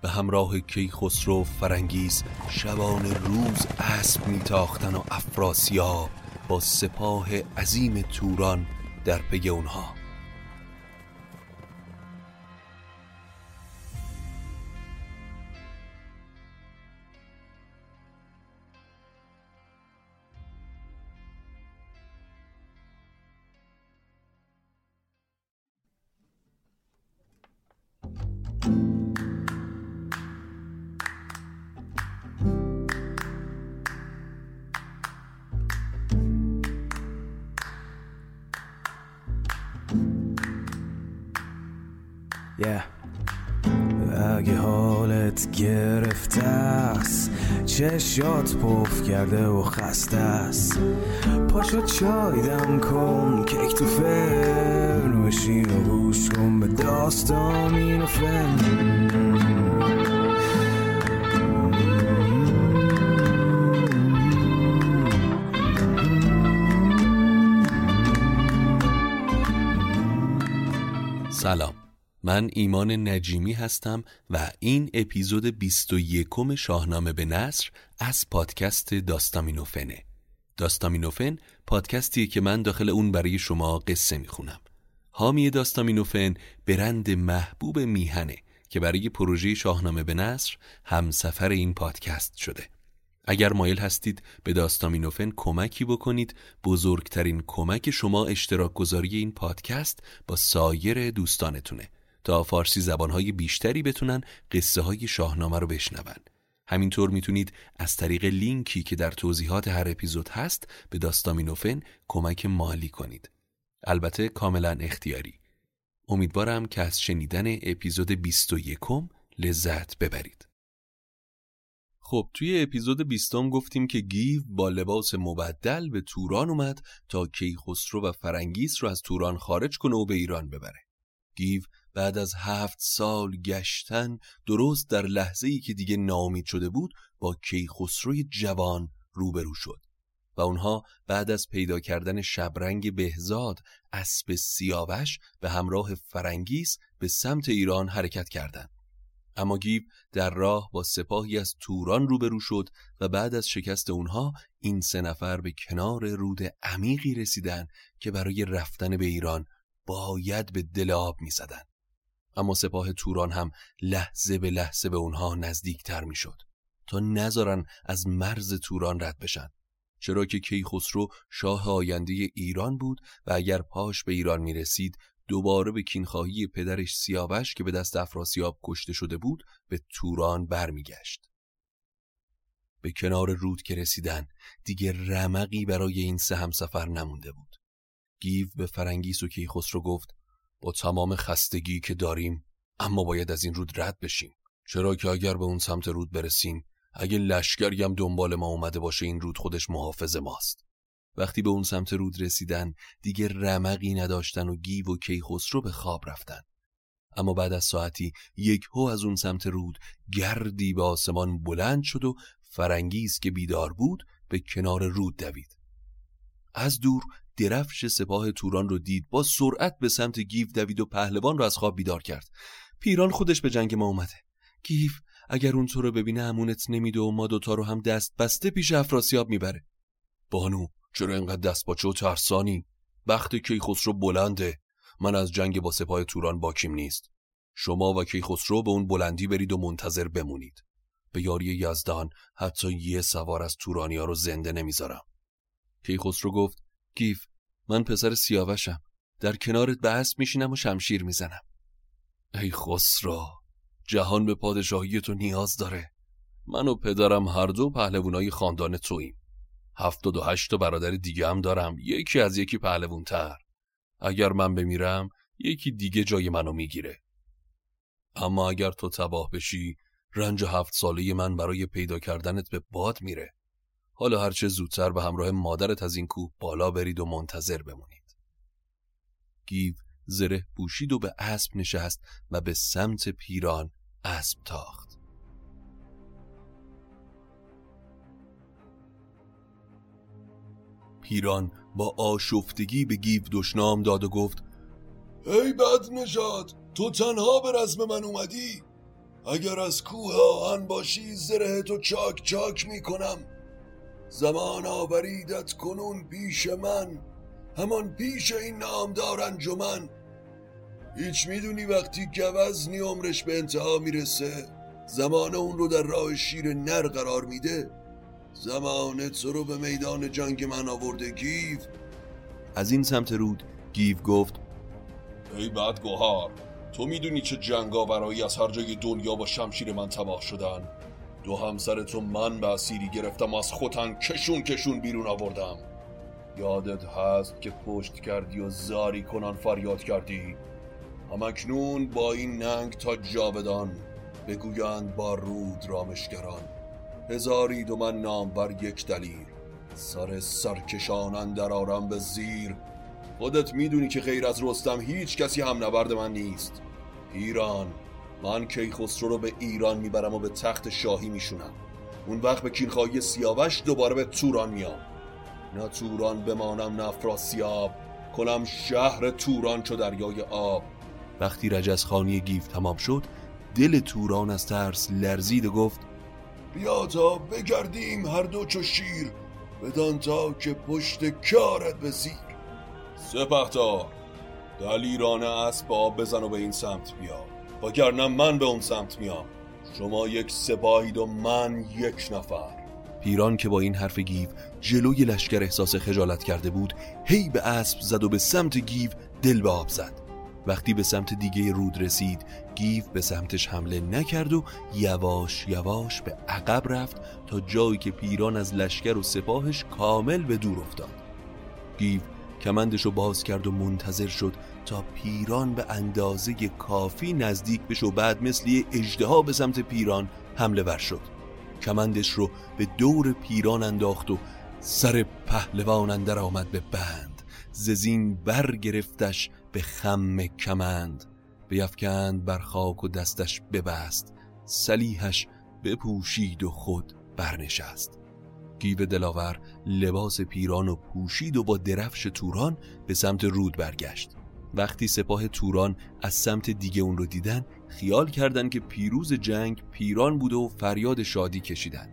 به همراه کیخسرو فرنگیز شبان روز اسب میتاختن و افراسیاب با سپاه عظیم توران در پی اونها. کرده و خسته است. پاشو چای دم کن کیک تو فرن بشین و گوش کن به داستان و فن. سلام. من ایمان نجیمی هستم و این اپیزود 21 شاهنامه به نصر از پادکست داستامینوفنه. داستامینوفن پادکستیه که من داخل اون برای شما قصه می‌خونم. حامی داستامینوفن برند محبوب میهنه که برای پروژه شاهنامه به نصر همسفر این پادکست شده. اگر مایل هستید به داستامینوفن کمکی بکنید بزرگترین کمک شما اشتراک گذاری این پادکست با سایر دوستانتونه. تا فارسی زبانهای بیشتری بتونن قصه های شاهنامه رو بشنون. همینطور می‌تونید از طریق لینکی که در توضیحات هر اپیزود هست به داستامینوفن کمک مالی کنید. البته کاملا اختیاری. امیدوارم که از شنیدن اپیزود 21 لذت ببرید. خب توی اپیزود بیستم گفتیم که گیو با لباس مبدل به توران اومد تا کیخسرو و فرنگیس رو از توران خارج کنه و به ایران ببره. گیو بعد از هفت سال گشتن درست در لحظه ای که دیگه ناامید شده بود با کیخسروی جوان روبرو شد و اونها بعد از پیدا کردن شبرنگ بهزاد اسب سیاوش به همراه فرنگیس به سمت ایران حرکت کردند. اما گیو در راه با سپاهی از توران روبرو شد و بعد از شکست اونها این سه نفر به کنار رود عمیقی رسیدن که برای رفتن به ایران باید به دل آب می زدن. اما سپاه توران هم لحظه به لحظه به اونها نزدیکتر می شد تا نذارن از مرز توران رد بشن چرا که کیخسرو شاه آینده ایران بود و اگر پاش به ایران می رسید دوباره به کینخواهی پدرش سیاوش که به دست افراسیاب کشته شده بود به توران برمیگشت. به کنار رود که رسیدن دیگه رمقی برای این سه همسفر نمونده بود. گیو به فرنگیس و کیخسرو گفت با تمام خستگی که داریم اما باید از این رود رد بشیم. چرا که اگر به اون سمت رود برسیم اگه لشکری هم دنبال ما اومده باشه این رود خودش محافظ ماست. وقتی به اون سمت رود رسیدن دیگه رمقی نداشتن و گیو و کیخسرو به خواب رفتن. اما بعد از ساعتی یک هو از اون سمت رود گردی به آسمان بلند شد و فرنگیز که بیدار بود به کنار رود دوید. از دور درفش سپاه توران رو دید با سرعت به سمت گیو دوید و پهلوان رو از خواب بیدار کرد. پیران خودش به جنگ ما اومده. گیو اگر اون تو رو ببینه امونت نمیده و ما دوتا رو هم دست بسته پیش افراسیاب می‌بره. بانو چرا اینقدر دست باچه و ترسانی بخت کیخسرو بلنده. من از جنگ با سپاه توران باکیم نیست. شما و کیخسرو به اون بلندی برید و منتظر بمونید. به یاری یزدان حتی یه سوار از تورانیا رو زنده نمی‌ذارم. کیخسرو گفت گیف. من پسر سیاوشم. در کنارت به اسب میشینم و شمشیر می‌زنم. ای خسرو جهان به پادشاهی تو نیاز داره. من و پدرم هر دو پهلوانای خاندان توییم. هفتاد و هشت تا برادر دیگه هم دارم. یکی از یکی پهلوون تر اگر من بمیرم یکی دیگه جای منو می‌گیره. اما اگر تو تباه بشی رنج هفت ساله من برای پیدا کردنت به باد میره. حالا هرچه زودتر به همراه مادرت از این کوه بالا برید و منتظر بمونید. گیو زره پوشید و به اسب نشست و به سمت پیران اسب تاخت. پیران با آشفتگی به گیو دشنام داد و گفت ای بد نجات تو تنها به رزم من اومدی. اگر از کوه آهن باشی زره تو چاک چاک می‌کنم. زمان آوریدت کنون پیش من. همان پیش این نامدار انجمن. هیچ می‌دونی وقتی گوزنی عمرش به انتها می‌رسه زمان اون رو در راه شیر نر قرار میده. زمان تو رو به میدان جنگ من آورده گیو. از این سمت رود گیو گفت ای بدگوهار تو می‌دونی چه جنگاورایی از هر جای دنیا با شمشیر من تباه شدن؟ دو همسر تو من به اسیری گرفتم از خوتن کشون کشون بیرون آوردم. یادت هست که پشت کردی و زاری کنان فریاد کردی؟ همکنون با این ننگ تا جاودان بگویند با رود رامشگران. هزاری دو من نام بر یک دلیل سر سرکشانن در آرم به زیر. خودت می‌دونی که غیر از رستم هیچ کسی هم نبرد من نیست. ایران من کیخسرو رو به ایران می‌برم و به تخت شاهی میشونم. اون وقت به کینخواهی سیاوش دوباره به توران میام. نه توران بمانم نه افراسیاب. کنم شهر توران چو دریای آب. وقتی رجز خانی گیف تمام شد دل توران از ترس لرزید و گفت بیا تا بگردیم هر دو چو شیر بدان تا که پشت کارت بسیر سپهدار دلیرانه اسب آب بزن و به این سمت بیا وگرنه من به اون سمت میام. شما یک سپاهید و من یک نفر. پیران که با این حرف گیو جلوی لشکر احساس خجالت کرده بود هی به اسب زد و به سمت گیو دل به آب زد. وقتی به سمت دیگه رود رسید گیو به سمتش حمله نکرد و یواش یواش به عقب رفت تا جایی که پیران از لشکر و سپاهش کامل به دور افتاد. گیو کمندش رو باز کرد و منتظر شد تا پیران به اندازه کافی نزدیک بشه و بعد مثل یه اژدها به سمت پیران حمله ور شد. کمندش رو به دور پیران انداخت و سر پهلوان اندر آمد به بند. ززین برگرفتش به خم کمند. بیفکند بر خاک و دستش ببست. سلیحش بپوشید و خود برنشست. گیو دلاور لباس پیران و پوشید و با درفش توران به سمت رود برگشت. وقتی سپاه توران از سمت دیگه اون رو دیدن خیال کردن که پیروز جنگ پیران بوده و فریاد شادی کشیدن.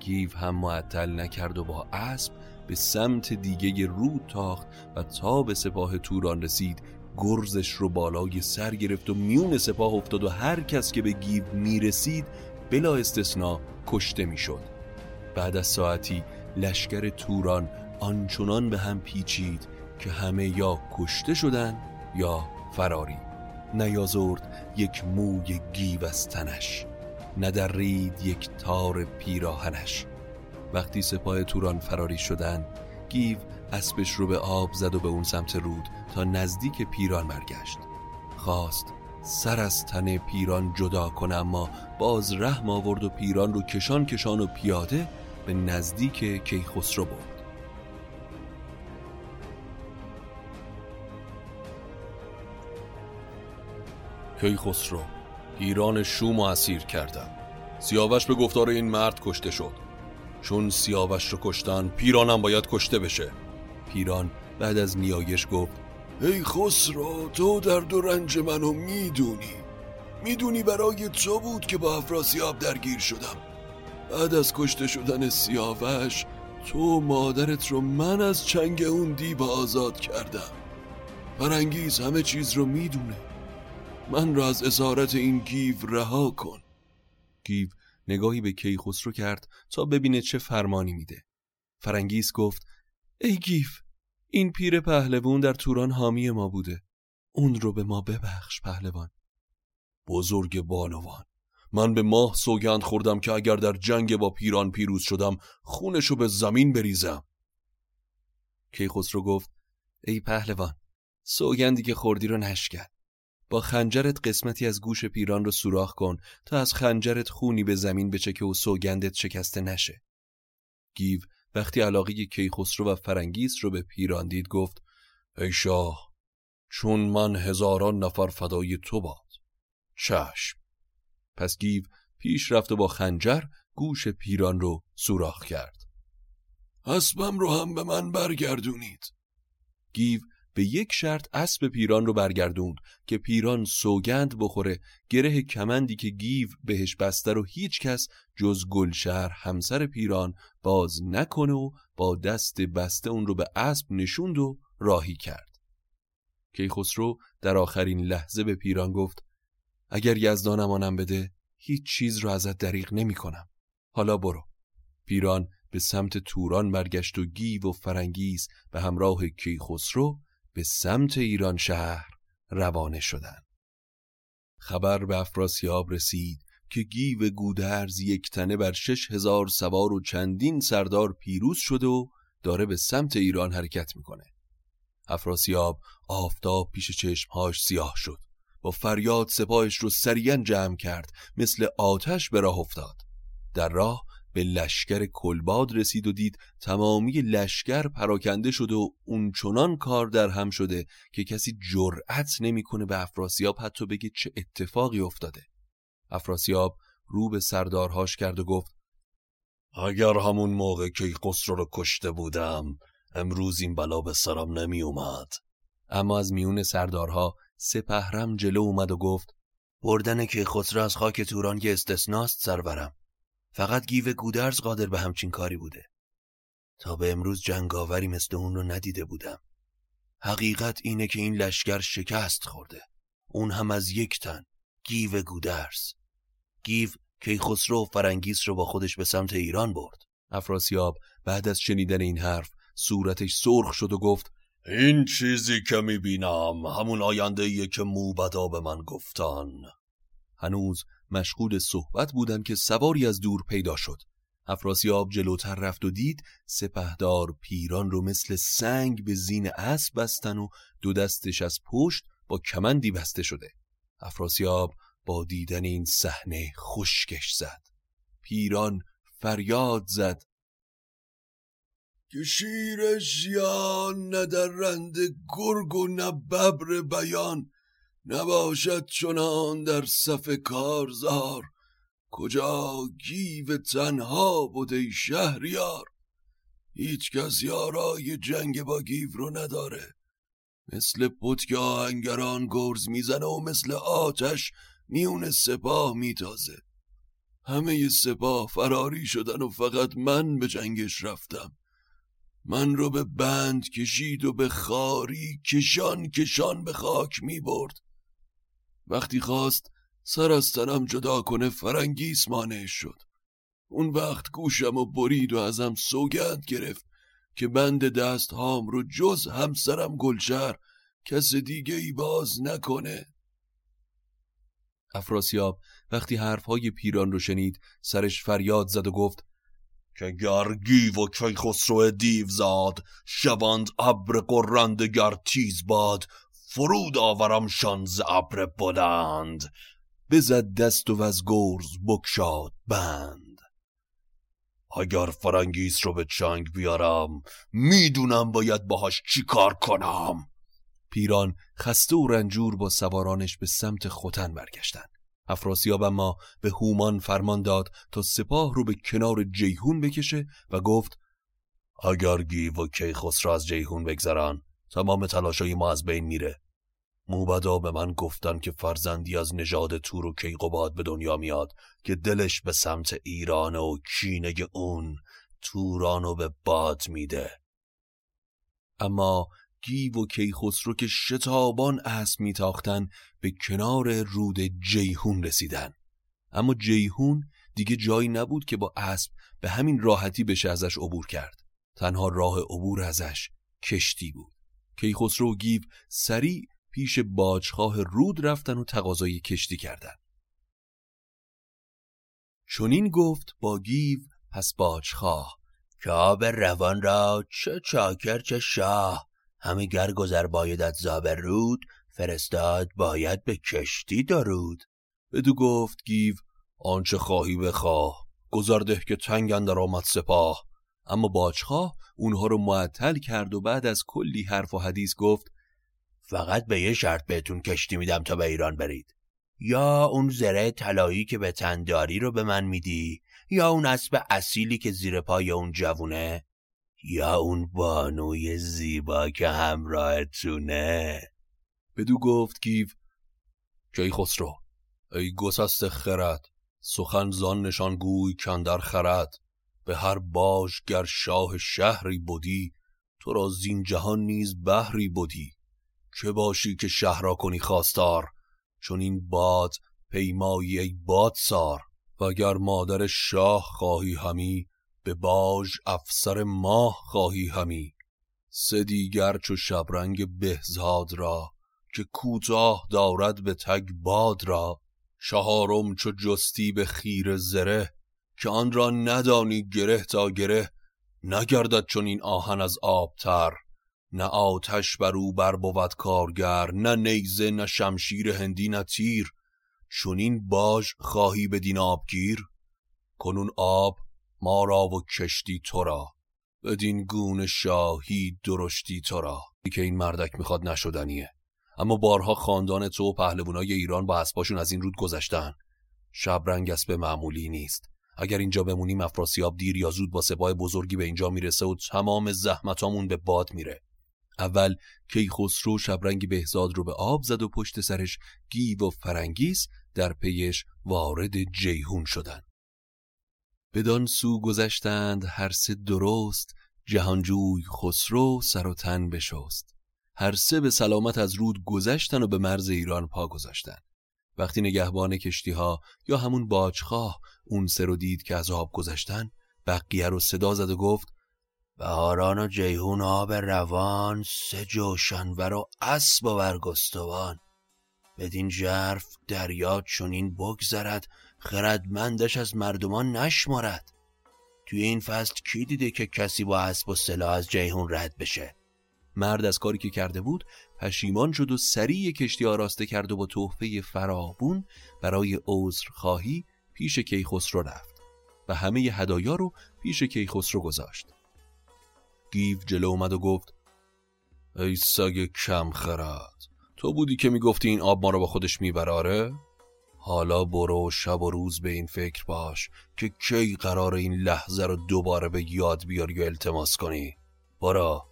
گیو هم معطل نکرد و با اسب به سمت دیگه رود تاخت و تا به سپاه توران رسید گرزش رو بالای سر گرفت و میون سپاه افتاد و هر کس که به گیو می‌رسید بلا استثنا کشته می‌شد. بعد از ساعتی لشکر توران آنچنان به هم پیچید که همه یا کشته شدن یا فراری. نیازرد یک موی گیو از تنش ندرید یک تار پیراهنش. وقتی سپاه توران فراری شدن گیو اسبش رو به آب زد و به اون سمت رود تا نزدیک پیران برگشت. خواست سر از تن پیران جدا کنه اما باز رحم آورد و پیران رو کشان کشان و پیاده به نزدیک کیخسرو برد. کیخسرو ایران شوم و اسیر کردم سیاوش به گفتار این مرد کشته شد. چون سیاوش رو کشتن پیرانم باید کشته بشه. پیران بعد از نیایش گفت ای خسرو تو درد و رنج منو می‌دونی. می‌دونی برای تو بود که با افراسیاب درگیر شدم. بعد از کشته شدن سیاوش تو مادرت رو من از چنگ اون دیب آزاد کردم. فرنگیس همه چیز رو می‌دونه. من را از اسارت این گیو رها کن. گیو نگاهی به کیخسرو کرد تا ببینه چه فرمانی میده. فرنگیس گفت ای گیو این پیر پهلوان در توران حامی ما بوده. اون رو به ما ببخش پهلوان. بزرگ بانوان من به ماه سوگند خوردم که اگر در جنگ با پیران پیروز شدم خونشو به زمین بریزم. کیخسرو گفت ای پهلوان سوگندی که خوردی رو نشکن با خنجرت قسمتی از گوش پیران رو سوراخ کن تا از خنجرت خونی به زمین بچکه و سوگندت شکسته نشه. گیو وقتی علاقه کیخسرو و فرنگیس رو به پیران دید گفت ای شاه چون من هزاران نفر فدای تو باد. چشم. پس گیو پیش رفت و با خنجر گوش پیران رو سوراخ کرد. اسبم رو هم به من برگردونید. گیو به یک شرط اسب پیران رو برگردوند که پیران سوگند بخوره گره کمندی که گیو بهش بسته رو هیچ کس جز گلشهر همسر پیران باز نکنه و با دست بسته اون رو به اسب نشوند و راهی کرد. کیخسرو در آخرین لحظه به پیران گفت اگر یزدان امانم بده هیچ چیز رو ازت دریغ نمی کنم. حالا برو پیران به سمت توران برگشت و گیو و فرنگیز به همراه کیخسرو به سمت ایران شهر روانه شدند. خبر به افراسیاب رسید که گیو گودرز یک تنه بر شش هزار سوار و چندین سردار پیروز شده و داره به سمت ایران حرکت می‌کنه. افراسیاب آفتاب پیش چشمهاش سیاه شد. با فریاد سپاهش رو سریعا جمع کرد. مثل آتش به راه افتاد. در راه به لشکر کلباد رسید و دید تمامی لشکر پراکنده شده و اون چنان کار در هم شده که کسی جرأت نمی‌کنه به افراسیاب حتی بگه چه اتفاقی افتاده. افراسیاب رو به سردارهاش کرد و گفت اگر همون موقع که قصر رو کشته بودم امروز این بلا به سرم نمی اومد اما از میون سردارها سپهرم جلو اومد و گفت بردن کیخسرو از خاک توران که استثناست سرورم. فقط گیو گودرز قادر به همچین کاری بوده. تا به امروز جنگاوری مثل اون رو ندیده بودم. حقیقت اینه که این لشکر شکست خورده. اون هم از یک تن گیو گودرز. گیو که خسرو و فرنگیس رو با خودش به سمت ایران برد. افراسیاب بعد از شنیدن این حرف صورتش سرخ شد و گفت این چیزی که می‌بینم همون آینده که موبدا به من گفتن. هنوز مشغول صحبت بودن که سواری از دور پیدا شد. افراسیاب جلوتر رفت و دید سپهدار پیران رو مثل سنگ به زین اسب بستن و دو دستش از پشت با کمندی بسته شده. افراسیاب با دیدن این صحنه خشکش زد. پیران فریاد زد. که شیرش یا ندرند گرگ و نه ببر بیان نباشد چنان در صف کارزار. کجا گیو تنها بوده شهریار؟ هیچ کس یارای جنگ با گیو رو نداره. مثل پتک آهنگران گرز می‌زنه و مثل آتش میون سپاه میتازه. همه سپاه فراری شدن و فقط من به جنگش رفتم. من رو به بند کشید و به خاری کشان کشان به خاک می برد. وقتی خواست سر از تنم جدا کنه فرنگیس مانع شد. اون وقت گوشم و برید و ازم سوگند گرفت که بند دست هام رو جز همسرم گلشر کس دیگه ای باز نکنه. افراسیاب وقتی حرفهای پیران رو شنید سرش فریاد زد و گفت که گرگی و کی خسرو دیو زاد شوند ابر قرند گر تیز باد فرود آورم شانز ابر بلند. بزد دست و از گرز بکشاد بند. اگر فرنگیس رو به چنگ بیارم می‌دونم باید باهاش چی کار کنم. پیران خسته و رنجور با سوارانش به سمت خوتن برگشتن افراسیاب اما به هومان فرمان داد تا سپاه رو به کنار جیهون بکشه و گفت اگر گیو و کیخسرو از جیهون بگذرن تمام تلاشای ما از بین میره. موبدا به من گفتن که فرزندی از نژاد تور و کیقوباد به دنیا میاد که دلش به سمت ایران و کینه اون تورانو به باد میده. اما گیو و کیخسرو که شتابان اسب میتاختن به کنار رود جیهون رسیدن. اما جیهون دیگه جایی نبود که با اسب به همین راحتی بشه ازش عبور کرد. تنها راه عبور ازش کشتی بود. کیخسرو و گیو سریع پیش باجخواه رود رفتن و تقاضای کشتی کردن. چونین گفت با گیو پس باجخواه. که آب روان را چه چاکر چه شاه. همه گر گذر بایدت زابر رود فرستاد باید به کشتی درود بدو گفت گیو آنچه خواهی بخواه. گذرده که تنگ اندر آمد سپاه. اما باجخواه اونها رو معطل کرد و بعد از کلی حرف و حدیث گفت فقط به یه شرط بهتون کشتی میدم تا به ایران برید. یا اون زره طلایی که به تنداری رو به من میدی یا اون اسب اصیلی که زیر پای اون جوونه؟ یا اون بانوی زیبا که همراهتونه؟ بدو گفت گیو کی خسرو. ای گسست خرد سخن زان نشان گوی کندر خرد. به هر باش گر شاه شهری بودی تو را زین جهان نیز بهری بودی که باشی که شهر را کنی خواستار؟ چون این باد پیمایی ای باد سار و اگر مادر شاه خواهی همی به باج افسر ماه خواهی همی سه دیگر چو شبرنگ بهزاد را که کوتاه دارد به تگ باد را چهارم چو جستی به خیر زره که آن را ندانی گره تا گره نگردد چون این آهن از آبتر نه آتش بر او بر بود کارگر نه نیزه نه شمشیر هندی نه تیر چون این باج خواهی بدین آبگیر؟ کنون آب ما را و کشتی تو را. بدین گونه شاهی درشتی تو را. که این مردک می‌خواد نشدنیه. اما بارها خاندان تو و پهلوانای ایران با اسباشون از این رود گذشتن. شبرنگ اسب معمولی نیست. اگر اینجا بمونیم افراسیاب دیر یا زود با سپاه بزرگی به اینجا می‌رسه و تمام زحمتامون به باد میره. اول کیخسرو شبرنگ بهزاد رو به آب زد و پشت سرش گیو و فرنگیس در پیش وارد جیهون شدن. بدان سو گذشتند هر سه درست جهانجوی خسرو سر و تن بشست. هر سه به سلامت از رود گذشتن و به مرز ایران پا گذاشتن. وقتی نگهبان کشتی ها یا همون باجخواه اون سه رو دید که از آب گذشتن بقیه رو صدا زد و گفت بهاران و جیهون آب روان سه جوشنور و اسب و برگستوان. بدین جرف دریا چونین بگذرد خردمندش از مردمان نشمارد. توی این فصل کی دیده که کسی با اسب و سلاح از جیهون رد بشه؟ مرد از کاری که کرده بود پشیمان شد و سریع کشتی آراسته کرد و با تحفه فرابون برای عذر خواهی پیش کیخسرو رفت و همه هدایا رو پیش کیخسرو گذاشت. گیو جلو اومد و گفت ای سگ کم خرد تو بودی که می‌گفتی این آب ما رو با خودش میبراره؟ حالا برو شب و روز به این فکر باش که کی قرار این لحظه رو دوباره به یاد بیاری و التماس کنی. برو.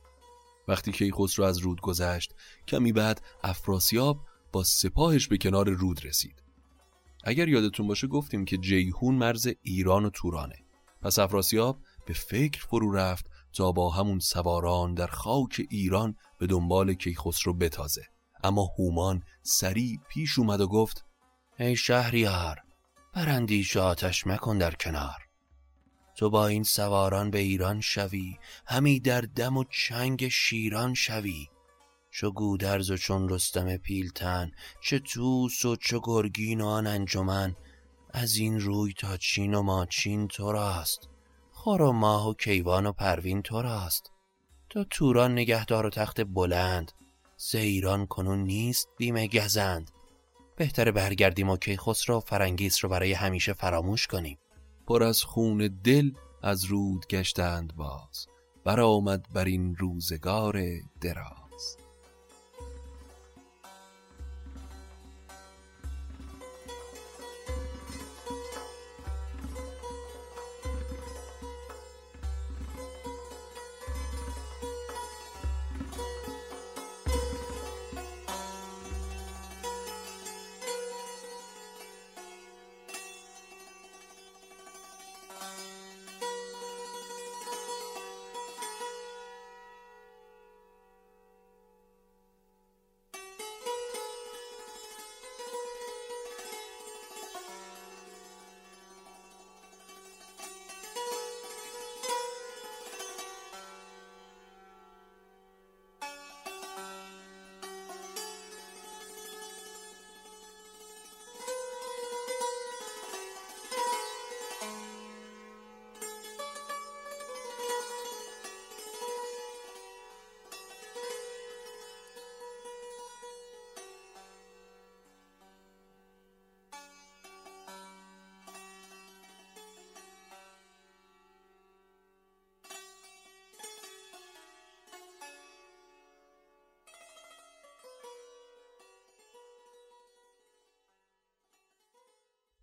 وقتی کیخسرو رو از رود گذشت کمی بعد افراسیاب با سپاهش به کنار رود رسید. اگر یادتون باشه گفتیم که جیهون مرز ایران و تورانه. پس افراسیاب به فکر فرو رفت تا با همون سواران در خاک ایران به دنبال کیخسرو بتازه. اما هومان سریع پیش اومد و گفت ای شهریار براندیش آتش مکن در کنار. تو با این سواران به ایران شوی همی در دم و چنگ شیران شوی. چو گودرز و چون رستم پیلتن چه توس و چه گرگین و آن انجمن از این روی تا چین و ماچین تو راست. خور و ماه و کیوان و پروین تو راست. تو توران نگهدار و تخت بلند ز ایران کنون نیست بیم گزند. بهتر برگردیم و کیخسرو و فرنگیس رو برای همیشه فراموش کنیم. پر از خون دل از رود گشتند باز. برآمد بر این روزگار دراز.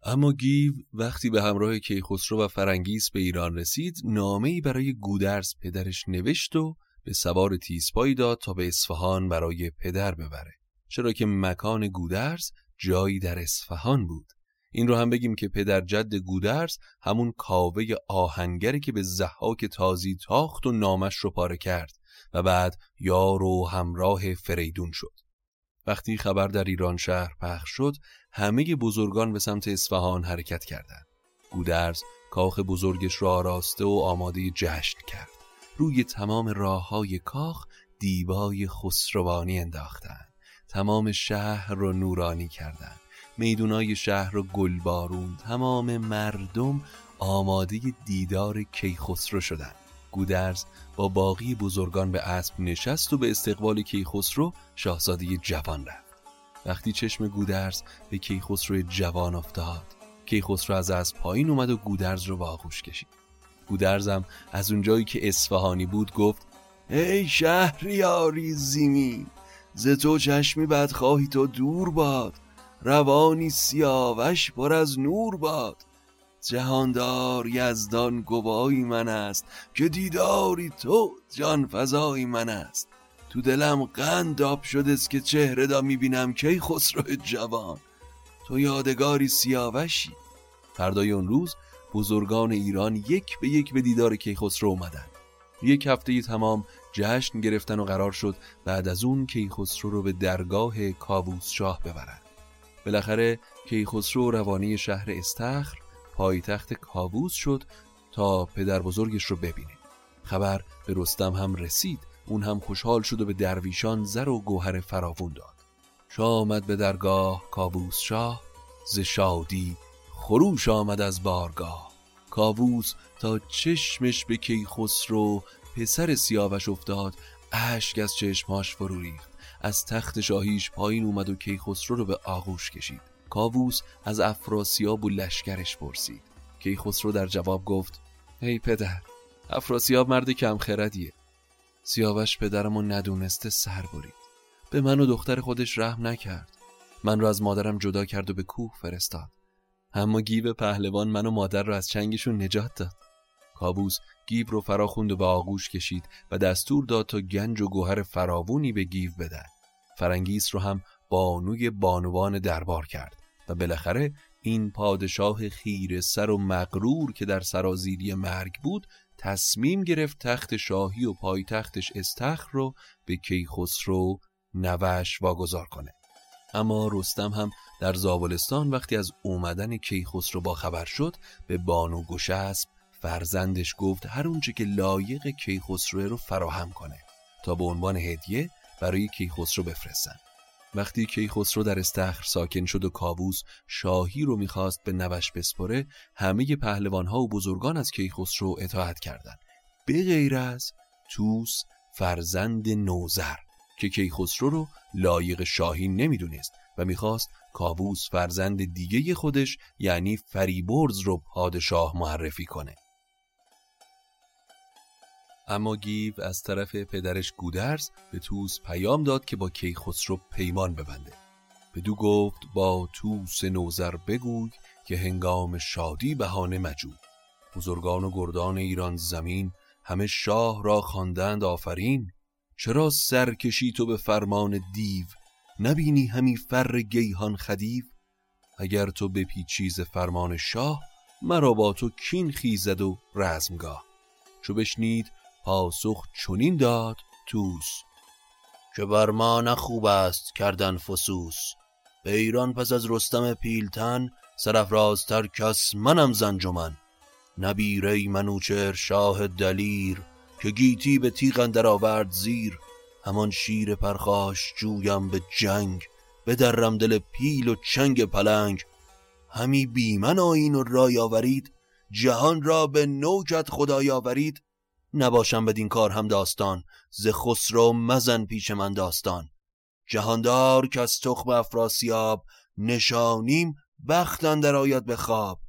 اما گیو وقتی به همراه کیخسرو و فرنگیس به ایران رسید نامه‌ای برای گودرز پدرش نوشت و به سوار تیزپایی داد تا به اصفهان برای پدر ببره. چرا که مکان گودرز جایی در اصفهان بود. این رو هم بگیم که پدر جد گودرز همون کاوه آهنگری که به زحاک تازی تاخت و نامش رو پاره کرد و بعد یار و همراه فریدون شد. وقتی خبر در ایران شهر پخش شد همه بزرگان به سمت اصفهان حرکت کردند. گودرز کاخ بزرگش را آراسته و آماده جشن کرد. روی تمام راه های کاخ دیبای خسروانی انداختند. تمام شهر را نورانی کردند. میدونای شهر را گلبارون. تمام مردم آماده دیدار کیخسرو شدند. گودرز با باقی بزرگان به اسب نشست و به استقبال کیخسرو شاهزاده جوان رفت. وقتی چشم گودرز به کیخسرو جوان افتاد کیخسرو از اسب پایین اومد و گودرز رو با آغوش کشید. گودرزم از اونجایی که اصفهانی بود گفت ای شهریاری زیمی ز تو چشمی بدخواهی تو دور باد روانی سیاوش پر از نور باد. جهاندار یزدان گواهی من است که دیداری تو جان فضای من است. تو دلم قند آب شده است که چهره دا می‌بینم کی خسرو جوان؟ تو یادگاری سیاوشی. فردای اون روز بزرگان ایران یک به یک به دیدار کیخسرو اومدن. یک هفته تمام جشن گرفتن و قرار شد بعد از اون کیخسرو رو به درگاه کاووس شاه ببرن. بالاخره کیخسرو روانی شهر استخر پایتخت کاووس شد تا پدر بزرگش رو ببینه. خبر به رستم هم رسید. اون هم خوشحال شد و به درویشان زر و گوهر فراوون داد. شاه آمد به درگاه کاووس شاه. ز شادی خروش آمد از بارگاه. کاووس تا چشمش به کیخسرو پسر سیاوش افتاد. اشک از چشمهاش فرو ریخت. از تخت شاهیش پایین اومد و کیخسرو رو به آغوش کشید. کاووس از افراسیاب و لشکرش پرسید. کیخسرو در جواب گفت ای پدر افراسیاب مرد کم خردیه. سیاوش پدرمو ندونسته سر برید. به من و دختر خودش رحم نکرد. من رو از مادرم جدا کرد و به کوه فرستاد. اما گیو پهلوان من و مادر رو از چنگشون نجات داد. کاووس گیو رو فرا خوند و به آغوش کشید و دستور داد تا گنج و گوهر فراوونی به گیو بدن. فرنگیس رو هم بانوی بانوان دربار کرد. و بالاخره این پادشاه خیر سر و مغرور که در سرازیری مرگ بود تصمیم گرفت تخت شاهی و پایتختش استخر رو به کیخسرو نوش واگذار کنه. اما رستم هم در زابلستان وقتی از اومدن کیخسرو با خبر شد به بانو گشسب فرزندش گفت هر اونچه که لایق کیخسرو رو فراهم کنه تا به عنوان هدیه برای کیخسرو بفرستن. وقتی کیخسرو در استخر ساکن شد و کاووس شاهی رو می‌خواست به نوش بسپره همه پهلوانها و بزرگان از کیخسرو اطاعت کردند. به غیر از توس فرزند نوزر که کیخسرو رو لایق شاهی نمی‌دونست و می‌خواست کاووس فرزند دیگه خودش یعنی فریبرز رو پادشاه معرفی کنه. اما گیو از طرف پدرش گودرز به توس پیام داد که با کیخسرو پیمان ببنده. بدو گفت با توس نوزر بگوی که هنگام شادی بهانه مجو. بزرگان و گردان ایران زمین همه شاه را خواندند آفرین. چرا سرکشی تو به فرمان دیو؟ نبینی همی فر گیهان خدیو؟ اگر تو به چیز فرمان شاه مرا با تو کین خیزد و رزمگاه. چو بشنید پاسخ چنین داد توس که بر ما نخوب است کردن فسوس به ایران پس از رستم پیلتن سرفرازتر کس منم زنجمن. نبیره منوچر شاه دلیر که گیتی به تیغ اندر آورد زیر. همان شیر پرخاش جویم به جنگ بدرم دل پیل و چنگ پلنگ. همی بیمن آین و رای آورید جهان را به نوکت خدای آورید. نباشم بدین کار هم داستان ز خسرو مزن پیش من داستان. جهاندار که از تخم افراسیاب نشانیم بخت اندر آید به خواب.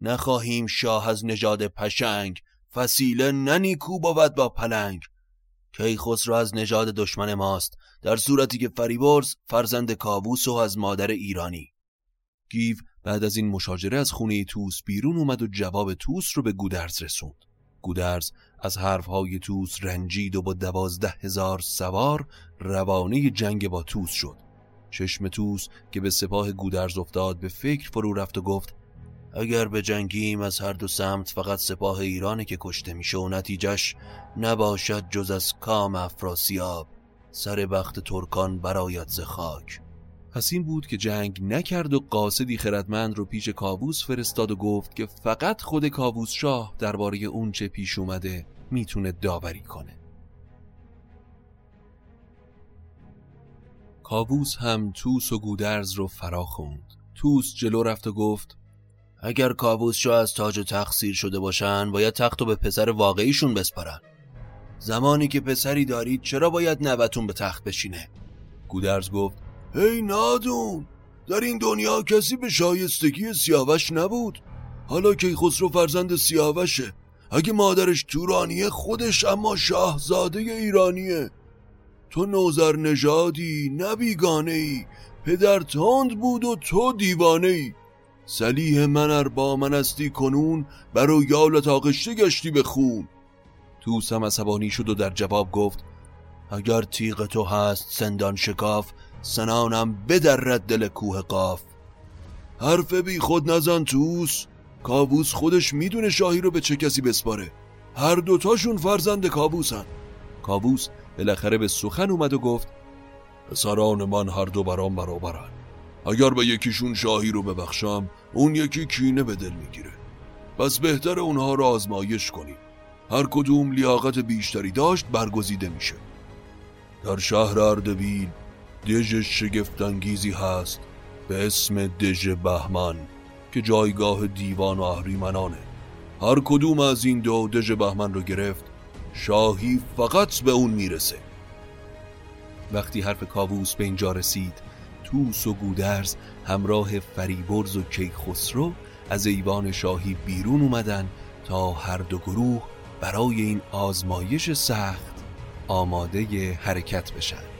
نخواهیم شاه از نژاد پشنگ فسیله ننیکو بود با پلنگ. کی خسرو از نژاد دشمن ماست در صورتی که فریبرز فرزند کاووس و از مادر ایرانی. گیو بعد از این مشاجره از خونه توس بیرون اومد و جواب توس رو به گودرز رسوند. گودرز از حرفهای توس رنجید و با دوازده هزار سوار روانه جنگ با توس شد. چشم توس که به سپاه گودرز افتاد به فکر فرو رفت و گفت اگر به جنگیم از هر دو سمت فقط سپاه ایرانه که کشته میشه و نتیجهش نباشد جز از کام افراسیاب سر بخت ترکان برایت ز خاک. پس این بود که جنگ نکرد و قاصدی خردمند رو پیش کاووس فرستاد و گفت که فقط خود کاووس شاه درباره اون چه پیش اومده می‌تونه داوری کنه. کاووس هم توس و گودرز رو فرا خوند. توس جلو رفت و گفت اگر کاووس شاه از تاج تقصیر شده باشن باید تخت و به پسر واقعیشون بسپارن. زمانی که پسری دارید چرا باید نوتون به تخت بشینه؟ گودرز گفت ای نادون در این دنیا کسی به شایستگی سیاوش نبود. حالا که خسرو فرزند سیاوشه. اگه مادرش تورانیه خودش اما شاهزاده ایرانیه. تو نوزر نژادی نبیگانه ای پدر تند بود و تو دیوانه ای سلیح من ار با من استی کنون برو یالت آغشته گشتی به خون. توسم عصبانی شد و در جواب گفت اگر تیغ تو هست سندان شکاف سنانم بدرد دل کوه قاف. حرف بی خود نزن توس. کابوس خودش می‌دونه شاهی رو به چه کسی بسپاره. هر دوتاشون فرزند کابوسن. کابوس بالاخره به سخن اومد و گفت پسران من هر دو برام برابرن. اگر به یکیشون شاهی رو ببخشم اون یکی کینه به دل می‌گیره. پس بهتر اونها رو آزمایش کنیم. هر کدوم لیاقت بیشتری داشت برگزیده میشه. در شهر اردبیل دژ شگفتانگیزی هست به اسم دژ بهمن که جایگاه دیوان و اهریمنانه. هر کدوم از این دو دژ بهمن رو گرفت شاهی فقط به اون می‌رسه. وقتی حرف کاووس به اینجا رسید توس و گودرز همراه فریبرز و کیخسرو از ایوان شاهی بیرون اومدن تا هر دو گروه برای این آزمایش سخت آماده حرکت بشن.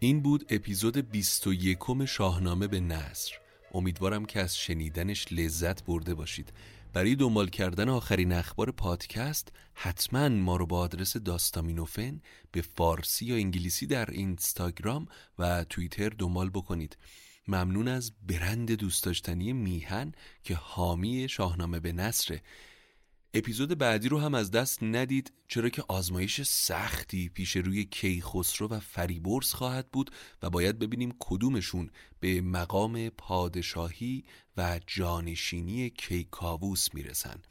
این بود اپیزود 21 شاهنامه به نصر امیدوارم که از شنیدنش لذت برده باشید. برای دنبال کردن آخرین اخبار پادکست حتما ما رو با آدرس داستامینوفن به فارسی یا انگلیسی در اینستاگرام و توییتر دنبال بکنید. ممنون از برند دوست داشتنی میهن که حامی شاهنامه به نصره اپیزود بعدی رو هم از دست ندید چرا که آزمایش سختی پیش روی کیخسرو و فریبرز خواهد بود و باید ببینیم کدومشون به مقام پادشاهی و جانشینی کیکاووس می‌رسن.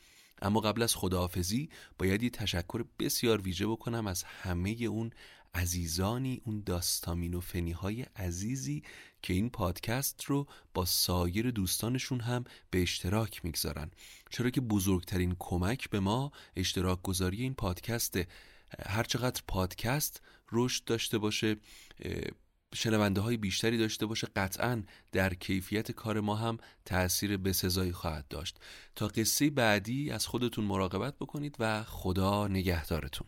اما قبل از خداحافظی باید یه تشکر بسیار ویژه بکنم از همه اون عزیزانی اون داستامین و فنی های عزیزی که این پادکست رو با سایر دوستانشون هم به اشتراک می‌گذارن. چرا که بزرگترین کمک به ما اشتراک گذاری این پادکست هرچقدر پادکست رشد داشته باشه شنونده های بیشتری داشته باشه قطعا در کیفیت کار ما هم تاثیر بسزایی خواهد داشت. تا قصه بعدی از خودتون مراقبت بکنید و خدا نگهدارتون.